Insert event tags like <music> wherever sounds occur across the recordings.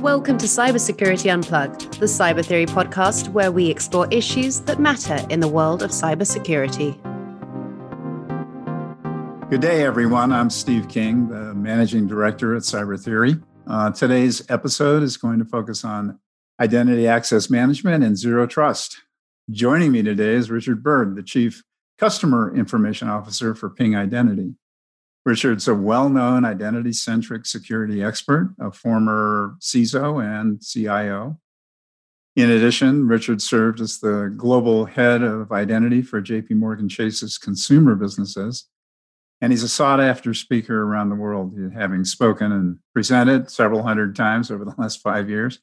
Welcome to Cybersecurity Unplugged, the Cyber Theory podcast where we explore issues that matter in the world of cybersecurity. Good day, everyone. I'm Steve King, the managing director at Cyber Theory. Uh, today's episode is going to focus on identity access management and zero trust. Joining me today is Richard Bird, the chief customer information officer for Ping Identity. Richard's a well known identity centric security expert, a former CISO and CIO. In addition, Richard served as the global head of identity for JP Morgan Chase's consumer businesses. And he's a sought after speaker around the world, having spoken and presented several hundred times over the last five years.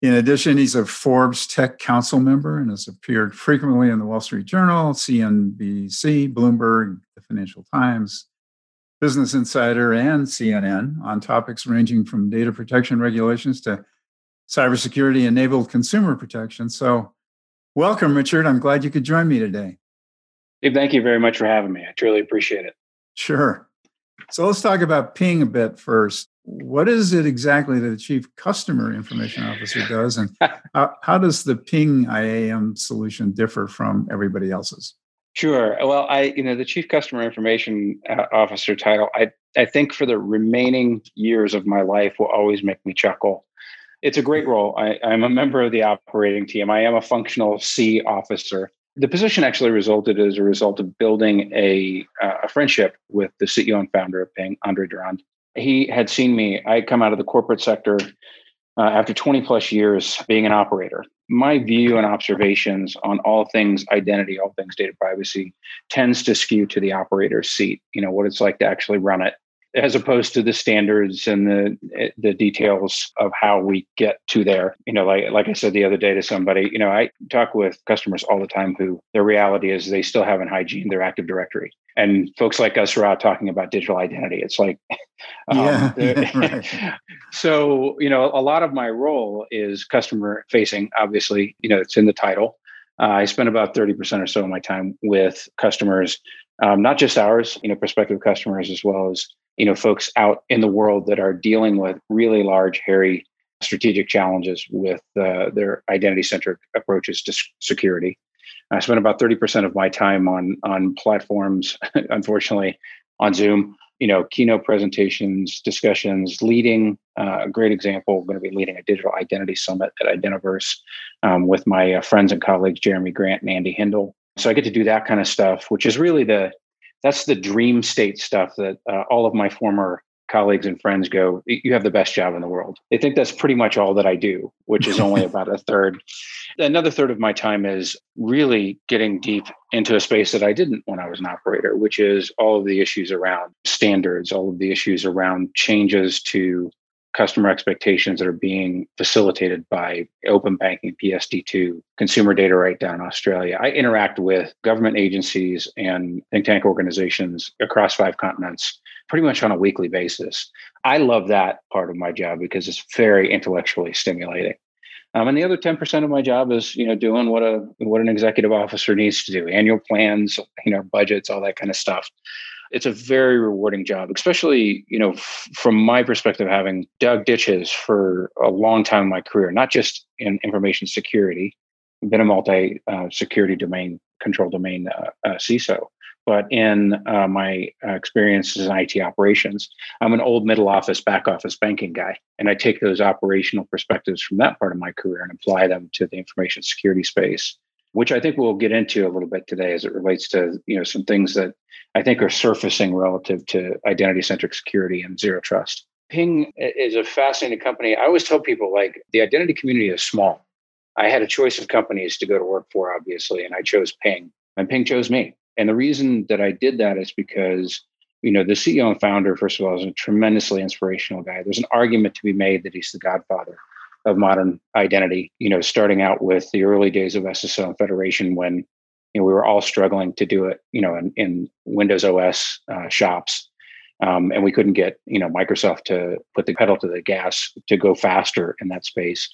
In addition, he's a Forbes Tech Council member and has appeared frequently in the Wall Street Journal, CNBC, Bloomberg, the Financial Times, Business Insider, and CNN on topics ranging from data protection regulations to cybersecurity enabled consumer protection. So, welcome, Richard. I'm glad you could join me today. Steve, thank you very much for having me. I truly appreciate it. Sure. So, let's talk about Ping a bit first. What is it exactly that the Chief Customer Information Officer does, and <laughs> how, how does the Ping IAM solution differ from everybody else's? Sure. Well, I, you know, the chief customer information uh, officer title, I, I think for the remaining years of my life will always make me chuckle. It's a great role. I, I'm a member of the operating team. I am a functional C officer. The position actually resulted as a result of building a, uh, a friendship with the CEO and founder of Ping, Andre Durand. He had seen me. I come out of the corporate sector uh, after 20 plus years being an operator. My view and observations on all things identity, all things data privacy tends to skew to the operator's seat, you know, what it's like to actually run it as opposed to the standards and the the details of how we get to there. You know, like like I said the other day to somebody, you know, I talk with customers all the time who their reality is they still haven't hygiene their Active Directory, and folks like us are out talking about digital identity. It's like, <laughs> um, yeah, <laughs> <laughs> right. so you know, a lot of my role is customer facing. Obviously, you know, it's in the title. Uh, I spend about 30% or so of my time with customers, um, not just ours, you know, prospective customers, as well as you know folks out in the world that are dealing with really large hairy strategic challenges with uh, their identity centric approaches to security i spend about 30% of my time on on platforms <laughs> unfortunately on zoom. You know keynote presentations discussions leading uh, a great example going to be leading a digital identity summit at identiverse um, with my uh, friends and colleagues jeremy grant and andy hindle. So i get to do that kind of stuff which is really the that's the dream state stuff that uh, all of my former colleagues and friends go you have the best job in the world. They think that's pretty much all that i do which is only <laughs> about a third. Another third of my time is really getting deep into a space that i didn't when i was an operator which is all of the issues around standards all of the issues around changes to customer expectations that are being facilitated by open banking, PSD2, consumer data right down in Australia. I interact with government agencies and think tank organizations across five continents pretty much on a weekly basis. I love that part of my job because it's very intellectually stimulating. Um, and the other 10% of my job is, you know, doing what a what an executive officer needs to do, annual plans, you know, budgets, all that kind of stuff it's a very rewarding job, especially, you know, f- from my perspective, having dug ditches for a long time in my career, not just in information security, I've been a multi uh, security domain control domain uh, uh, CISO, but in uh, my uh, experiences in IT operations, I'm an old middle office, back office banking guy. And I take those operational perspectives from that part of my career and apply them to the information security space which I think we'll get into a little bit today as it relates to you know some things that I think are surfacing relative to identity centric security and zero trust. Ping is a fascinating company. I always tell people like the identity community is small. I had a choice of companies to go to work for, obviously, and I chose Ping, and Ping chose me. And the reason that I did that is because you know the CEO and founder, first of all, is a tremendously inspirational guy. There's an argument to be made that he's the godfather of modern identity. You know, starting out with the early days of SSO and Federation when you know we were all struggling to do it. You know, in, in Windows OS uh, shops, um, and we couldn't get you know Microsoft to put the pedal to the gas to go faster in that space.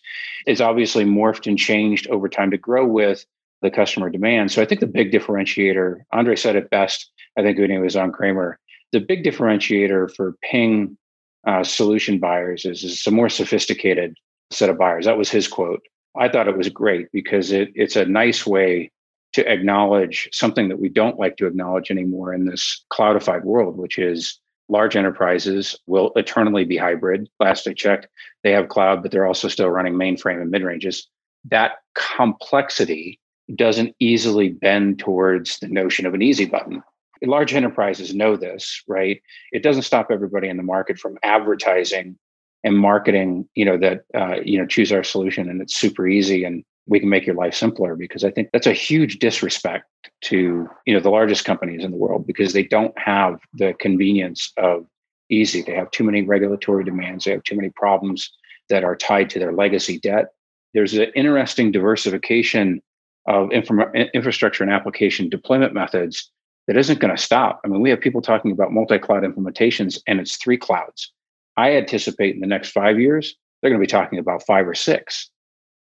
It's obviously morphed and changed over time to grow with the customer demand. So I think the big differentiator, Andre said it best. I think when he was on Cramer, the big differentiator for Ping uh, solution buyers is, is a more sophisticated set of buyers. That was his quote. I thought it was great because it, it's a nice way to acknowledge something that we don't like to acknowledge anymore in this cloudified world, which is large enterprises will eternally be hybrid. Last I checked, they have cloud, but they're also still running mainframe and mid ranges. That complexity doesn't easily bend towards the notion of an easy button. Large enterprises know this, right? It doesn't stop everybody in the market from advertising and marketing, you know, that uh, you know choose our solution and it's super easy and we can make your life simpler because I think that's a huge disrespect to you know the largest companies in the world because they don't have the convenience of easy. They have too many regulatory demands. They have too many problems that are tied to their legacy debt. There's an interesting diversification of infrastructure and application deployment methods that isn't going to stop. I mean, we have people talking about multi-cloud implementations, and it's three clouds. I anticipate in the next five years they're going to be talking about five or six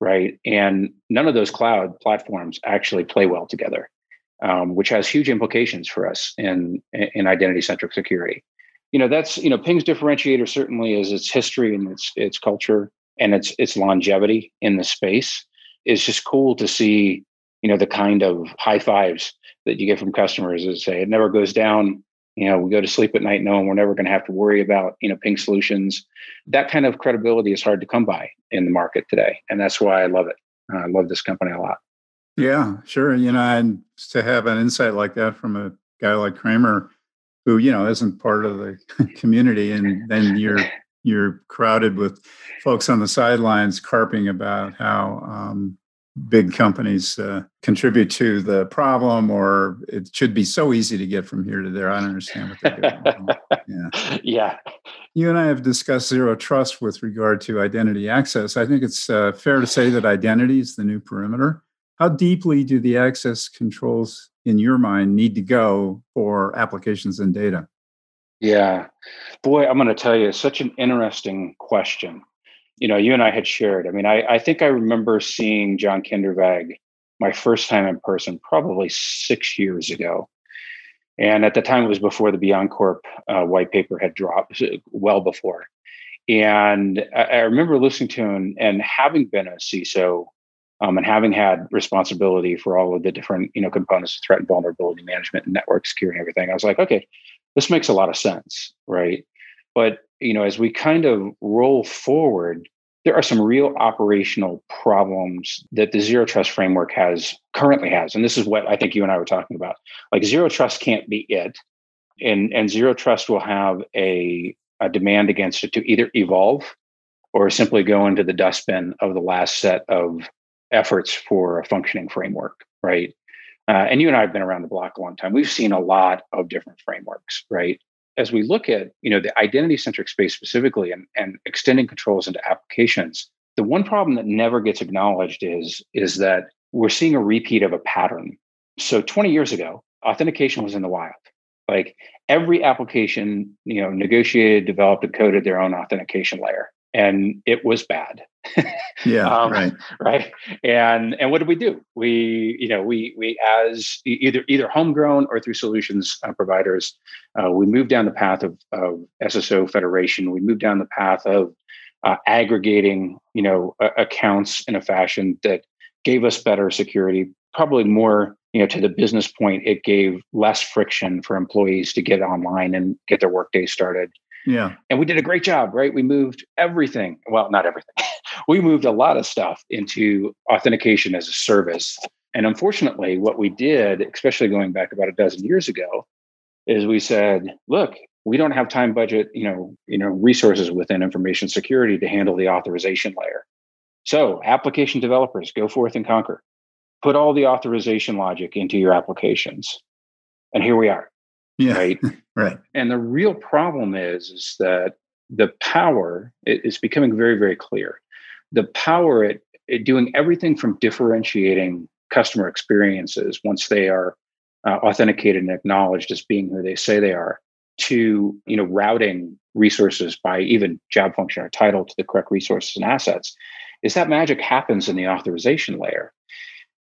right? And none of those cloud platforms actually play well together, um, which has huge implications for us in in identity centric security. You know, that's you know, Ping's differentiator certainly is its history and its its culture and its its longevity in the space. It's just cool to see, you know, the kind of high fives that you get from customers that say it never goes down you know we go to sleep at night knowing we're never going to have to worry about you know ping solutions. That kind of credibility is hard to come by in the market today and that's why i love it. I love this company a lot. Yeah sure you know and to have an insight like that from a guy like cramer who you know isn't part of the <laughs> community and then you're you're crowded with folks on the sidelines carping about how um, big companies uh, contribute to the problem or it should be so easy to get from here to there. I don't understand what they're doing. <laughs> Yeah. Yeah. You and i have discussed zero trust with regard to identity access. I think it's uh, fair to say that identity is the new perimeter. How deeply do the access controls in your mind need to go for applications and data? Yeah. Boy i'm going to tell you it's such an interesting question you know, you and I had shared. I mean, I, I think I remember seeing John Kindervag my first time in person, probably six years ago. And at the time, it was before the BeyondCorp uh, white paper had dropped, well before. And I, I remember listening to him and having been a CISO um, and having had responsibility for all of the different you know components of threat and vulnerability management and network security and everything, I was like, okay, this makes a lot of sense, right? But you know, as we kind of roll forward, there are some real operational problems that the zero trust framework has currently has. And this is what I think you and I were talking about. Like zero trust can't be it. And, and zero trust will have a, a demand against it to either evolve or simply go into the dustbin of the last set of efforts for a functioning framework, right? Uh, and you and I have been around the block a long time. We've seen a lot of different frameworks, right? As we look at you know the identity centric space specifically and, and extending controls into applications the one problem that never gets acknowledged is is that we're seeing a repeat of a pattern. So 20 years ago authentication was in the wild. Like every application you know negotiated developed and coded their own authentication layer and it was bad. yeah, <laughs> um, right, right. And and what did we do? We you know we we as either either homegrown or through solutions uh, providers, uh, we moved down the path of, of SSO federation. We moved down the path of uh, aggregating you know accounts in a fashion that gave us better security. Probably more you know to the business point, it gave less friction for employees to get online and get their workday started. Yeah. And we did a great job, right? We moved everything. Well, not everything. <laughs> we moved a lot of stuff into authentication as a service. And unfortunately, what we did, especially going back about a dozen years ago, is we said, look, we don't have time budget, you know, you know, resources within information security to handle the authorization layer. So application developers go forth and conquer. Put all the authorization logic into your applications. And here we are. Yeah. Right. <laughs> right. And the real problem is, is that the power it's becoming very, very clear. The power at, at doing everything from differentiating customer experiences once they are uh, authenticated and acknowledged as being who they say they are to you know routing resources by even job function or title to the correct resources and assets is that magic happens in the authorization layer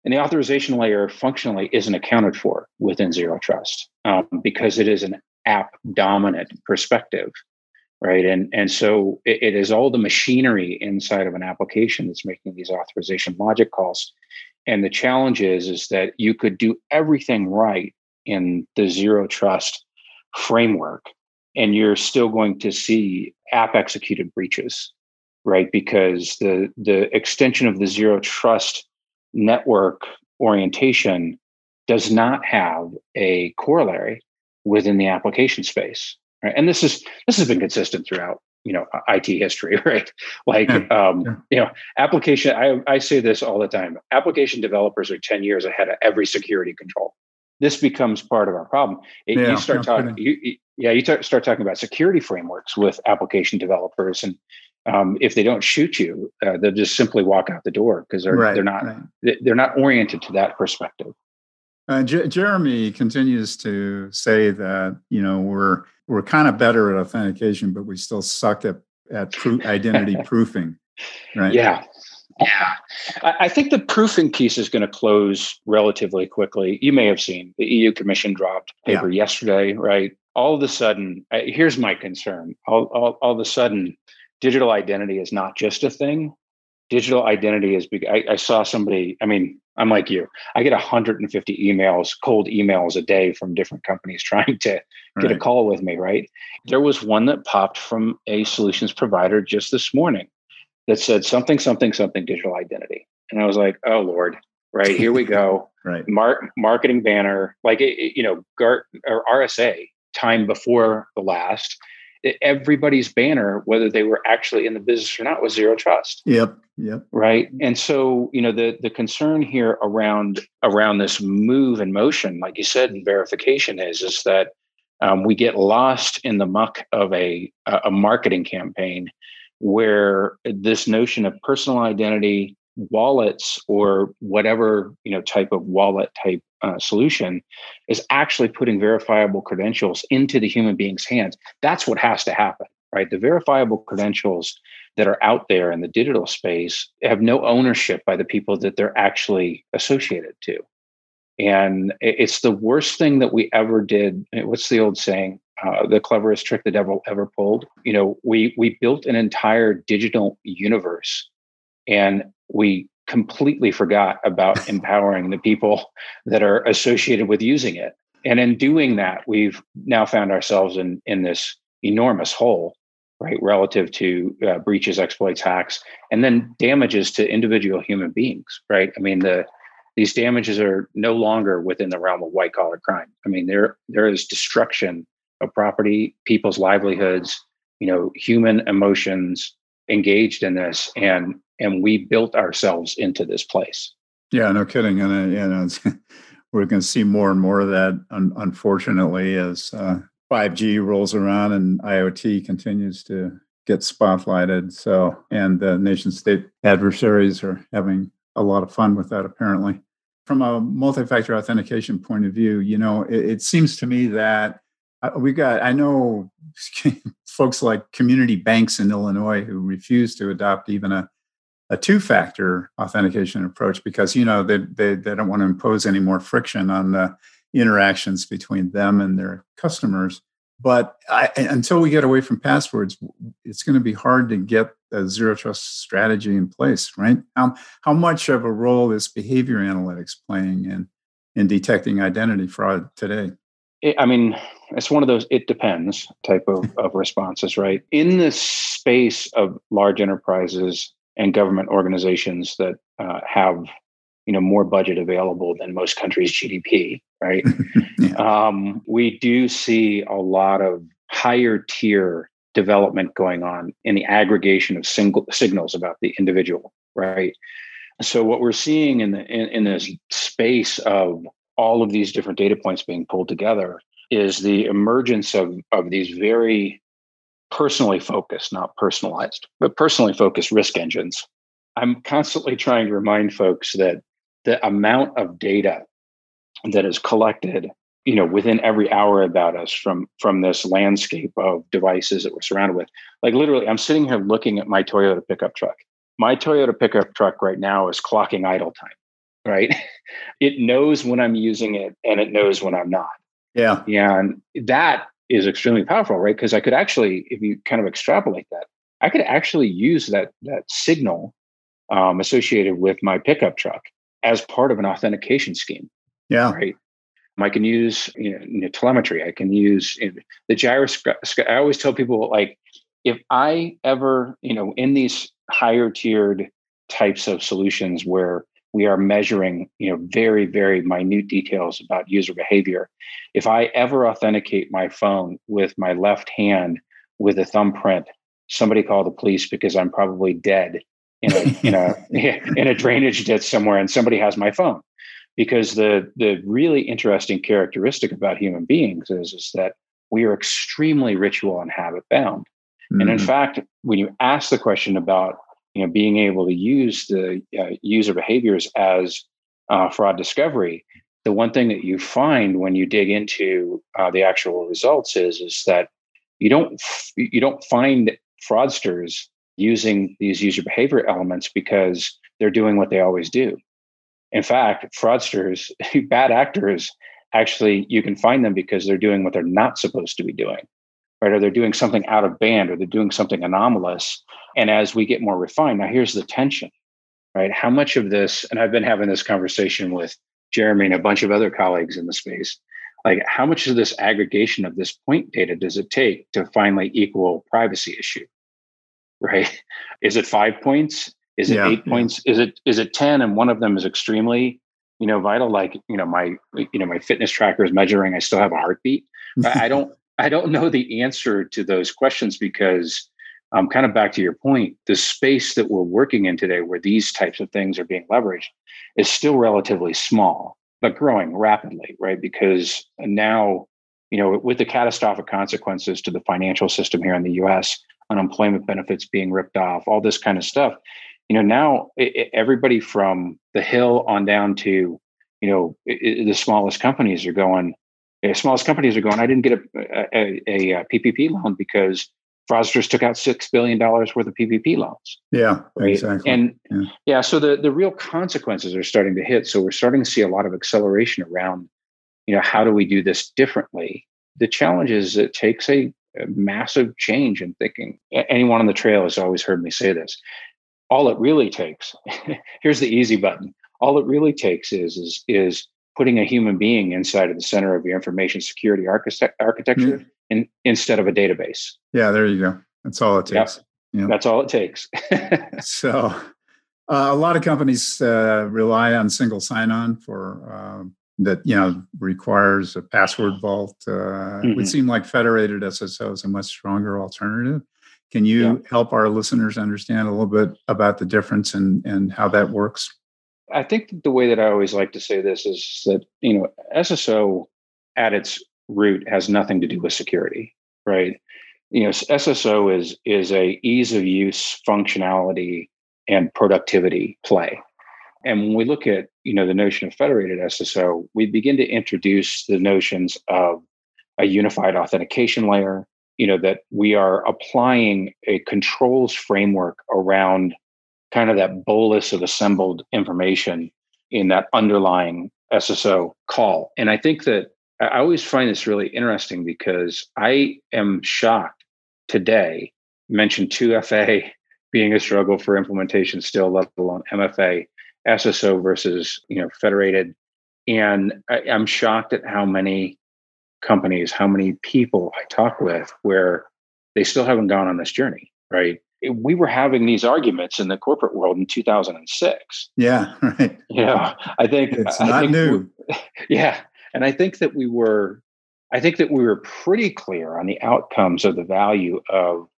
and the authorization layer functionally isn't accounted for within Zero Trust um, because it is an app dominant perspective. right? And and so it, it is all the machinery inside of an application that's making these authorization logic calls. And the challenge is is that you could do everything right in the zero trust framework, and you're still going to see app executed breaches, right? Because the the extension of the zero trust network orientation does not have a corollary within the application space right? and this is this has been consistent throughout you know IT history, <laughs> right? Like yeah, um, yeah. you know, application. I I say this all the time. Application developers are ten years ahead of every security control. This becomes part of our problem. It, yeah, you start talking, you, yeah, you t- start talking about security frameworks with application developers, and um, if they don't shoot you, uh, they'll just simply walk out the door because they're right, they're not right. they're not oriented to that perspective. Uh, J- Jeremy continues to say that you know we're we're kind of better at authentication, but we still suck at at pro- identity <laughs> proofing, right? Yeah, yeah. I, I think the proofing piece is going to close relatively quickly. You may have seen the EU Commission dropped paper yeah. yesterday, right? All of a sudden, uh, here's my concern. All, all, all of a sudden, digital identity is not just a thing digital identity is big. I, I, saw somebody, I mean, I'm like you. I get 150 emails, cold emails a day from different companies <laughs> trying to get right. a call with me, right? There was one that popped from a solutions provider just this morning that said something, something, something digital identity. And I was like, oh Lord, right, here we go. <laughs> right. Mar- marketing banner, like, you know, GART or RSA time before the last everybody's banner, whether they were actually in the business or not, was zero trust. Yep. Yep. Right. And so, you know, the the concern here around around this move and motion, like you said, in verification is is that um, we get lost in the muck of a a marketing campaign where this notion of personal identity wallets or whatever you know type of wallet type uh, solution is actually putting verifiable credentials into the human being's hands. That's what has to happen right? The verifiable credentials that are out there in the digital space have no ownership by the people that they're actually associated to. And it's the worst thing that we ever did. What's the old saying? Uh, the cleverest trick the devil ever pulled? You know we we built an entire digital universe and we completely forgot about <laughs> empowering the people that are associated with using it. And in doing that, we've now found ourselves in, in this enormous hole, right, relative to uh, breaches, exploits, hacks, and then damages to individual human beings, right? I mean, the these damages are no longer within the realm of white collar crime. I mean, there there is destruction of property, people's livelihoods, you know, human emotions engaged in this, and and we built ourselves into this place. Yeah, no kidding. And uh, you know, <laughs> we're going to see more and more of that, un- unfortunately, as uh, 5G rolls around and IoT continues to get spotlighted. So, and the nation state adversaries are having a lot of fun with that, apparently. From a multi factor authentication point of view, you know, it, it seems to me that we got, I know <laughs> folks like community banks in Illinois who refuse to adopt even a a two-factor authentication approach because you know they, they they don't want to impose any more friction on the interactions between them and their customers. But I, until we get away from passwords it's going to be hard to get a zero trust strategy in place right? How, how much of a role is behavior analytics playing in in detecting identity fraud today I mean, it's one of those it depends type of, <laughs> of responses, right? In the space of large enterprises and government organizations that uh, have you know more budget available than most countries' GDP, right? <laughs> yeah. um, we do see a lot of higher tier development going on in the aggregation of single signals about the individual, right? So what we're seeing in the in, in this space of all of these different data points being pulled together is the emergence of of these very personally focused, not personalized, but personally focused risk engines. I'm constantly trying to remind folks that the amount of data that is collected you know within every hour about us from from this landscape of devices that we're surrounded with. Like literally i'm sitting here looking at my toyota pickup truck. My toyota pickup truck right now is clocking idle time right <laughs> it knows when i'm using it and it knows when i'm not yeah and that is extremely powerful, right? Because I could actually, if you kind of extrapolate that, I could actually use that that signal um, associated with my pickup truck as part of an authentication scheme. Yeah. Right. I can use you know, telemetry. I can use you know, the gyroscope. I always tell people like, if I ever, you know, in these higher tiered types of solutions where we are measuring, you know, very, very minute details about user behavior. If I ever authenticate my phone with my left hand with a thumbprint, somebody call the police because I'm probably dead in a in a <laughs> <laughs> in a drainage ditch somewhere, and somebody has my phone. Because the the really interesting characteristic about human beings is, is that we are extremely ritual and habit bound. Mm-hmm. And in mm. fact, when you ask the question about you know being able to use the uh, user behaviors as uh, fraud discovery, the one thing that you find when you dig into uh, the actual results is is that you don't you don't find fraudsters using these user behavior elements because they're doing what they always do. In fact, fraudsters, <laughs> bad actors, actually, you can find them because they're doing what they're not supposed to be doing, right? Or they're doing something out of band or they're doing something anomalous. And as we get more refined, now here's the tension, right? How much of this, and I've been having this conversation with Jeremy and a bunch of other colleagues in the space, like how much of this aggregation of this point data does it take to finally equal privacy issue? right? <laughs> Is it five points? Is it yeah, eight points? Is it is it ten? And one of them is extremely, you know, vital. Like you know, my you know my fitness tracker is measuring. I still have a heartbeat. I don't I don't know the answer to those questions because I'm um, kind of back to your point. The space that we're working in today, where these types of things are being leveraged, is still relatively small, but growing rapidly, right? Because now, you know, with the catastrophic consequences to the financial system here in the U.S., unemployment benefits being ripped off, all this kind of stuff. You know, now it, it, everybody from the hill on down to, you know, it, the smallest companies are going. The smallest companies are going. I didn't get a, a, a, PPP loan because fraudsters took out six billion dollars worth of PPP loans. Yeah, right? exactly. And yeah. yeah, so the the real consequences are starting to hit. So we're starting to see a lot of acceleration around, you know, how do we do this differently? The challenge is it takes a a massive change in thinking. Anyone on the trail has always heard me say this. All it really takes, <laughs> here's the easy button. All it really takes is is is putting a human being inside of the center of your information security architect, architecture mm-hmm. in, instead of a database. Yeah, there you go. That's all it takes. Yep. Yep. That's all it takes. <laughs> so, uh, a lot of companies uh, rely on single sign-on for um, that you know requires a password vault. Uh, mm-hmm. It would seem like federated SSO is a much stronger alternative. Can you yeah. help our listeners understand a little bit about the difference and and how that works? I think the way that I always like to say this is that you know SSO at its root has nothing to do with security, right? You know, SSO is is a ease of use, functionality, and productivity play. And when we look at you know the notion of federated SSO, we begin to introduce the notions of a unified authentication layer. You know that we are applying a controls framework around kind of that bolus of assembled information in that underlying SSO call. And I think that I always find this really interesting because I am shocked today. Mentioned 2FA being a struggle for implementation still, let alone MFA. SSO versus you know federated, and I, I'm shocked at how many companies, how many people I talk with where they still haven't gone on this journey. Right? We were having these arguments in the corporate world in 2006. Yeah, <laughs> right. You know, I think it's not think new. <laughs> Yeah, and I think that we were, I think that we were pretty clear on the outcomes of the value of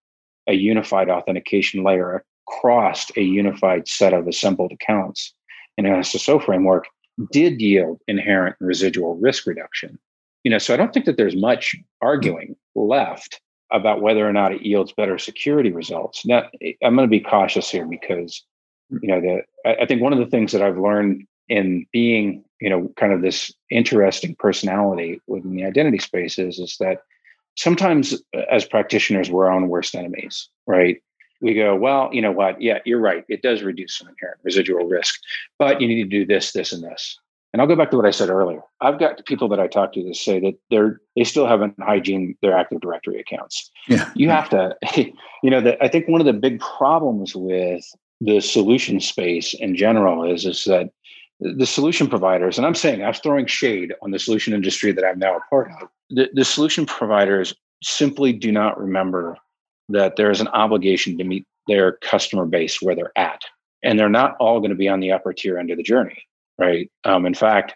a unified authentication layer across a unified set of assembled accounts in an SSO framework did yield inherent residual risk reduction. You know, so I don't think that there's much arguing left about whether or not it yields better security results. Now, I'm going to be cautious here because, you know, the I think one of the things that I've learned in being, you know, kind of this interesting personality within the identity spaces is that sometimes uh, as practitioners we're our own worst enemies, right? we go, well, you know what? Yeah, you're right. It does reduce some inherent residual risk, but you need to do this, this, and this. And I'll go back to what I said earlier. I've got people that I talk to that say that they're they still haven't hygiene their Active Directory accounts. Yeah. You have to, <laughs> you know, that I think one of the big problems with the solution space in general is is that the solution providers, and I'm saying I'm throwing shade on the solution industry that I'm now a part of. The, the solution providers simply do not remember that there is an obligation to meet their customer base where they're at, and they're not all going to be on the upper tier end of the journey right? Um, in fact,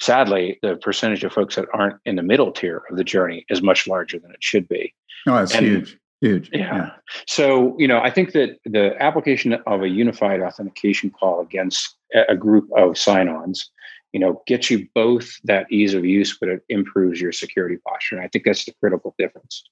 sadly, the percentage of folks that aren't in the middle tier of the journey is much larger than it should be. Oh, it's and, huge. Huge. Yeah. yeah. So, you know, I think that the application of a unified authentication call against a group of sign ons, you know, gets you both that ease of use, but it improves your security posture. And I think that's the critical difference.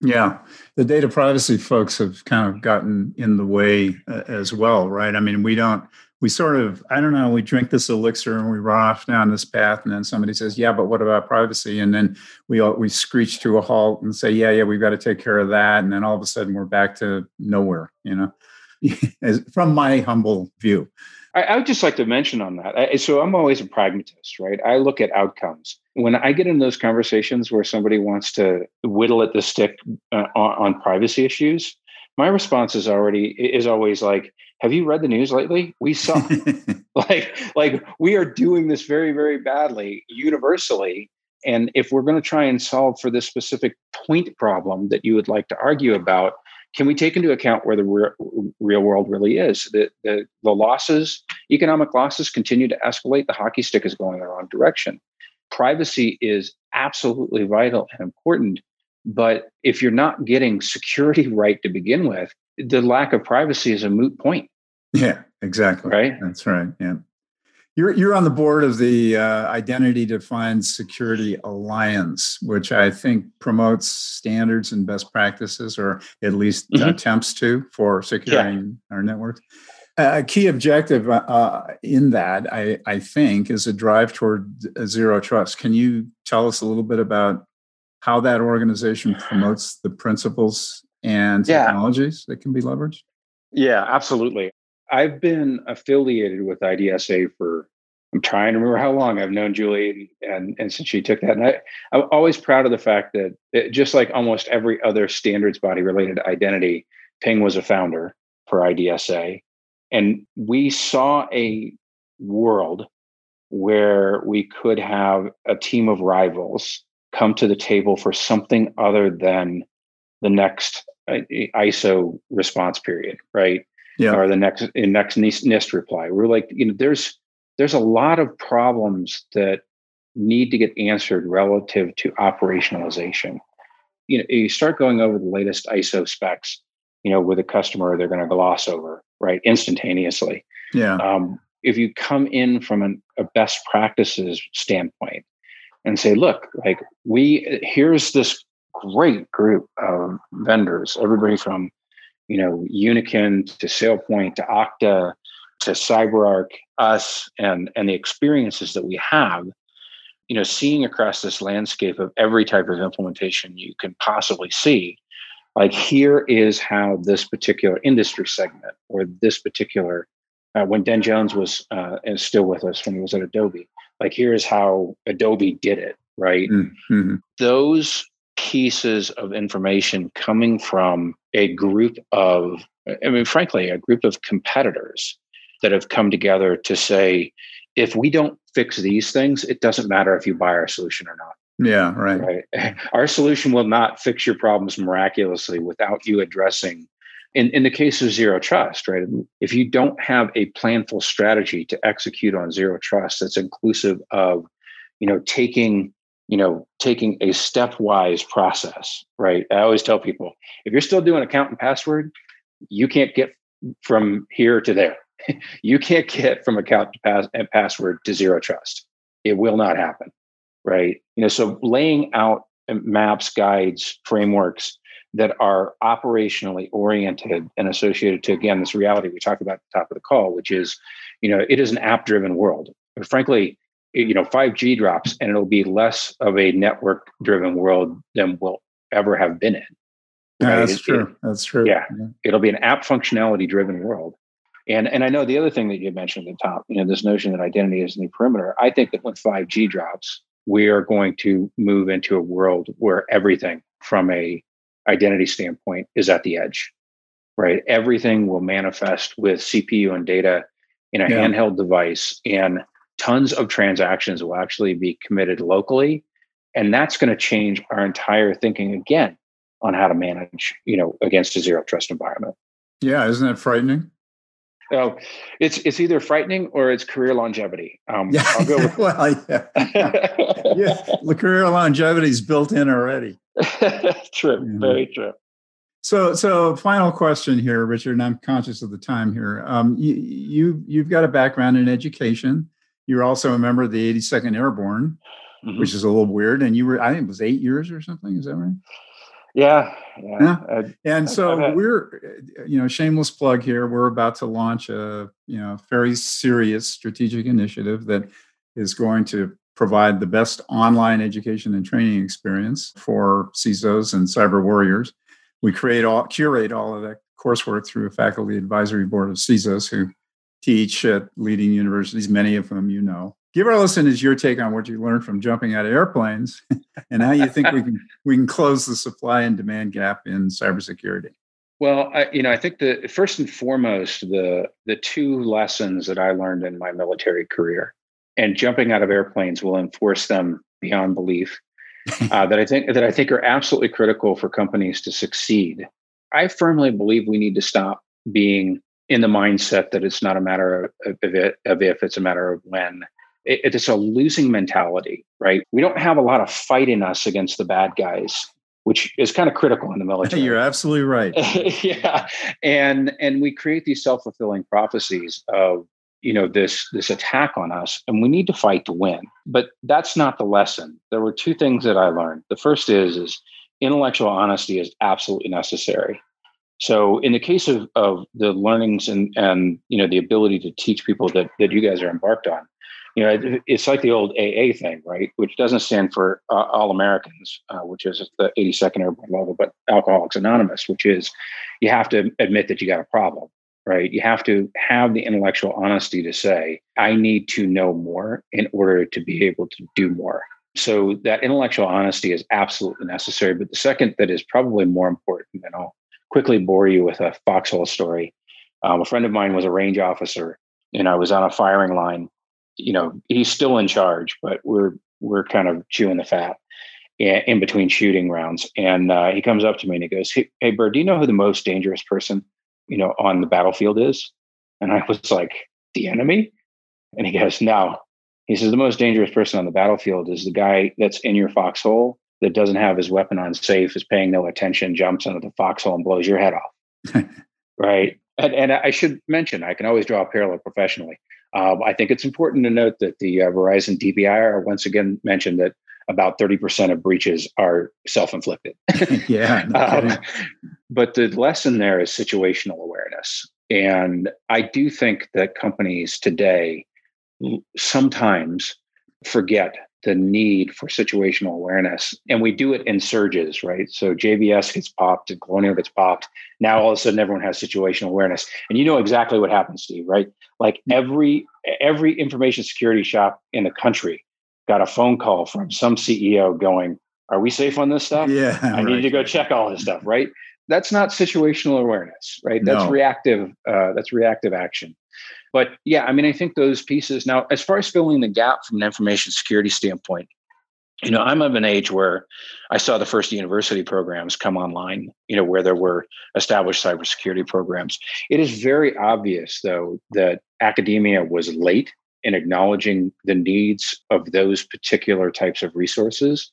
Yeah, the data privacy folks have kind of gotten in the way uh, as well, right? I mean, we don't we sort of i don't know we drink this elixir and we run off down this path and then somebody says yeah but what about privacy? And then we all, we screech to a halt and say yeah yeah we've got to take care of that and then all of a sudden we're back to nowhere you know? <laughs> From my humble view. I, I, would just like to mention on that I, so i'm always a pragmatist right? I look at outcomes. When i get in those conversations where somebody wants to whittle at the stick uh, on, on privacy issues my response is already is always like have you read the news lately? We suck. <laughs> like, like we are doing this very, very badly universally. And if we're going to try and solve for this specific point problem that you would like to argue about, can we take into account where the re- real world really is? The, the, the losses, economic losses continue to escalate. The hockey stick is going the wrong direction. Privacy is absolutely vital and important. But if you're not getting security <laughs> right to begin with, the lack of privacy is a moot point. Yeah, exactly. Right. That's right. Yeah. You're, you're on the board of the uh, Identity Defined Security Alliance, which I think promotes standards and best practices, or at least mm-hmm. attempts to, for securing yeah. our networks. A key objective uh, uh, in that, I, I think, is a drive toward zero trust. Can you tell us a little bit about how that organization promotes the principles and technologies yeah. that can be leveraged? Yeah, absolutely. I've been affiliated with IDSA for I'm trying to remember how long I've known Julie and, and since she took that. And I, I'm always proud of the fact that it, just like almost every other standards body related to identity, Ping was a founder for IDSA. And we saw a world where we could have a team of rivals come to the table for something other than the next uh, ISO response period, right? Yeah. or the next in next NIST reply. We're like, you know, there's there's a lot of problems that need to get answered relative to operationalization. You know, you start going over the latest ISO specs, you know, with a customer, they're going to gloss over right instantaneously. Yeah. Um, if you come in from an, a best practices standpoint and say, look, like we here's this great group of vendors, everybody from you know, Uniken to SailPoint to Okta to CyberArk, us, and and the experiences that we have, you know, seeing across this landscape of every type of implementation you can possibly see, like here is how this particular industry segment or this particular uh, when Den Jones was uh, still with us when he was at Adobe, like here is how Adobe did it, right? Mm-hmm. Those pieces of information coming from a group of, I mean, frankly, a group of competitors that have come together to say, if we don't fix these things, it doesn't matter if you buy our solution or not. Yeah, right. Right. <laughs> Our solution will not fix your problems miraculously without you addressing. In, in the case of zero trust, right? If you don't have a planful strategy to execute on zero trust that's inclusive of, you know, taking you know, taking a stepwise process, right? I always tell people if you're still doing account and password, you can't get from here to there. <laughs> you can't get from account to pass and password to zero trust. It will not happen, right? You know, so laying out um, maps, guides, frameworks that are operationally oriented and associated to again this reality we talked about at the top of the call, which is, you know, it is an app-driven world. But frankly, you know 5g drops and it'll be less of a network driven world than we'll ever have been in yeah, that's true that's true yeah, yeah, it'll be an app functionality driven world And and I know the other thing that you mentioned at the top, you know, this notion that identity is the perimeter. I think that when 5G drops, we are going to move into a world where everything from a identity standpoint is at the edge. Right? Everything will manifest with CPU and data in a yeah. handheld device and tons of transactions will actually be committed locally and that's going to change our entire thinking again on how to manage, you know, against a zero trust environment. Yeah, isn't that frightening? Oh, it's it's either frightening or it's career longevity. Um, yeah. I'll go <laughs> with well, yeah, <laughs> yeah. The career longevity is built in already. <laughs> true, mm-hmm. very true. So, so final question here, Richard, and I'm conscious of the time here. Um, you, you you've got a background in education. You're also a member of the 82nd Airborne, mm-hmm. which is a little weird. And you were, I think it was eight years or something. Is that right? Yeah. Yeah. yeah. Uh, and so had, we're, you know, shameless plug here. We're about to launch a, you know, very serious strategic initiative that is going to provide the best online education and training experience for CISOs and cyber warriors. We create all, curate all of that coursework through a faculty advisory board of CISOs who teach at leading universities, many of whom you know give our listeners your take on what you learned from jumping out of airplanes <laughs> and how you think we can we can close the supply and demand gap in cybersecurity. Well, I, you know, I think the first and foremost the the two lessons that I learned in my military career, and jumping out of airplanes will enforce them beyond belief. <laughs> uh, that I think that I think are absolutely critical for companies to succeed. I firmly believe we need to stop being in the mindset that it's not a matter of, of, it, of if, it's a matter of when it, it's a losing mentality, right? We don't have a lot of fight in us against the bad guys, which is kind of critical in the <laughs> military. You're absolutely right. <laughs> yeah, and and we create these self fulfilling prophecies of you know this this attack on us, and we need to fight to win. But that's not the lesson. There were two things that I learned. The first is is intellectual honesty is absolutely necessary. So in the case of, of the learnings and, and you know the ability to teach people that, that you guys are embarked on, you know, it's like the old AA thing, right? Which doesn't stand for uh, All Americans, uh, which is the 82nd Airborne level, but Alcoholics Anonymous, which is you have to admit that you got a problem, right? You have to have the intellectual honesty to say, I need to know more in order to be able to do more. So that intellectual honesty is absolutely necessary. But the second that is probably more important, than I'll quickly bore you with a foxhole story. Um, a friend of mine was a range officer, and I was on a firing line you know he's still in charge, but we're we're kind of chewing the fat in between shooting rounds. And uh, he comes up to me and he goes, "Hey, hey, Bird, do you know who the most dangerous person you know on the battlefield is?" And I was like, "The enemy." And he goes, "No." He says the most dangerous person on the battlefield is the guy that's in your foxhole that doesn't have his weapon on safe, is paying no attention, jumps into the foxhole and blows your head off. <laughs> right. And, and I should mention, I can always draw a parallel professionally. Um, I think it's important to note that the uh, Verizon DBIR once again mentioned that about 30% of breaches are self-inflicted. <laughs> yeah. No <laughs> um, but the lesson there is situational awareness. And I do think that companies today sometimes forget the need for situational awareness. And we do it in surges, right? So JBS gets popped and Colonial gets popped. Now all of a sudden everyone has situational awareness. And you know exactly what happens, Steve, right? Like every every information security shop in the country got a phone call from some CEO going, Are we safe on this stuff? Yeah. I right. need to go check all this stuff, right? That's not situational awareness, right? That's no. reactive, uh, that's reactive action. But yeah, I mean, I think those pieces. Now, as far as filling the gap from an information security standpoint, you know, I'm of an age where I saw the first university programs come online, you know, where there were established cybersecurity programs. It is very obvious, though, that academia was late in acknowledging the needs of those particular types of resources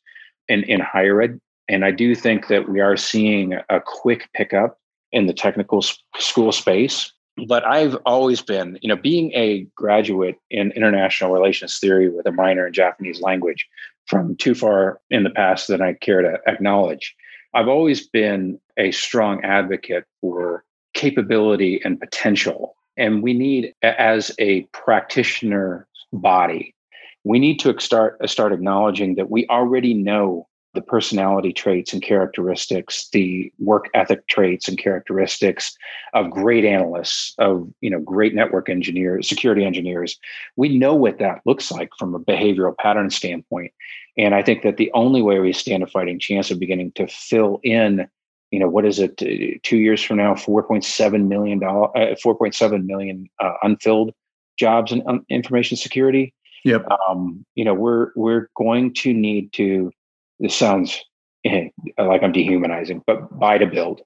in, in higher ed. And I do think that we are seeing a quick pickup in the technical school space but I've always been, you know, being a graduate in international relations theory with a minor in Japanese language from too far in the past than I care to acknowledge. I've always been a strong advocate for capability and potential. And we need, as a practitioner body, we need to start, start acknowledging that we already know the personality traits and characteristics, the work ethic traits and characteristics of great analysts, of you know great network engineers, security engineers. We know what that looks like from a behavioral pattern standpoint, and I think that the only way we stand a fighting chance of beginning to fill in, you know, what is it, two years from now, four point seven million dollar, uh, four point seven million uh, unfilled jobs in um, information security. Yep. Um, you know, we're we're going to need to this sounds eh, like I'm dehumanizing, but buy to build,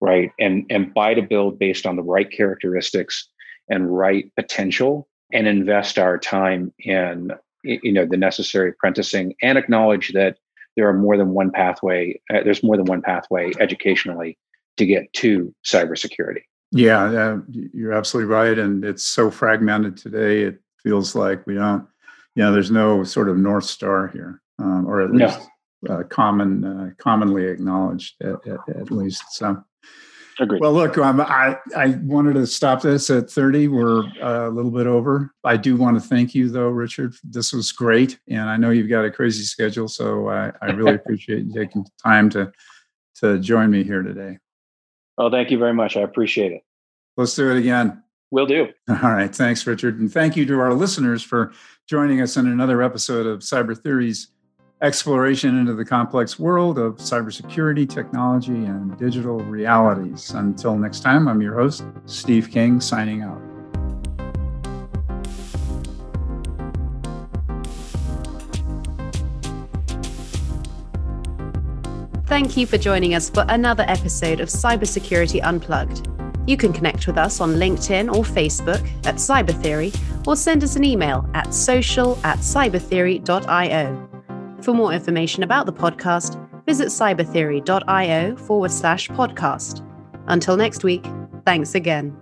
right? And and buy to build based on the right characteristics and right potential, and invest our time in you know the necessary apprenticing, and acknowledge that there are more than one pathway. Uh, there's more than one pathway educationally to get to cybersecurity. Yeah, uh, you're absolutely right, and it's so fragmented today. It feels like we don't, you know, there's no sort of north star here, um, or at least uh, common, uh, commonly acknowledged at, at, at least. So, Agreed. Well, look, um, I I wanted to stop this at thirty. We're uh, a little bit over. I do want to thank you, though, Richard. This was great, and I know you've got a crazy schedule, so I, I really <laughs> appreciate you taking time to to join me here today. Well, thank you very much. I appreciate it. Let's do it again. Will do. <laughs> All right. Thanks, Richard. And thank you to our listeners for joining us in another episode of Cyber Theories exploration into the complex world of cybersecurity, technology, and digital realities. Until next time, I'm your host, Steve King, signing out. Thank you for joining us for another episode of Cybersecurity Unplugged. You can connect with us on LinkedIn or Facebook at Cyber Theory or send us an email at social at cybertheory.io. For more information about the podcast, visit cybertheory.io forward slash podcast. Until next week, thanks again.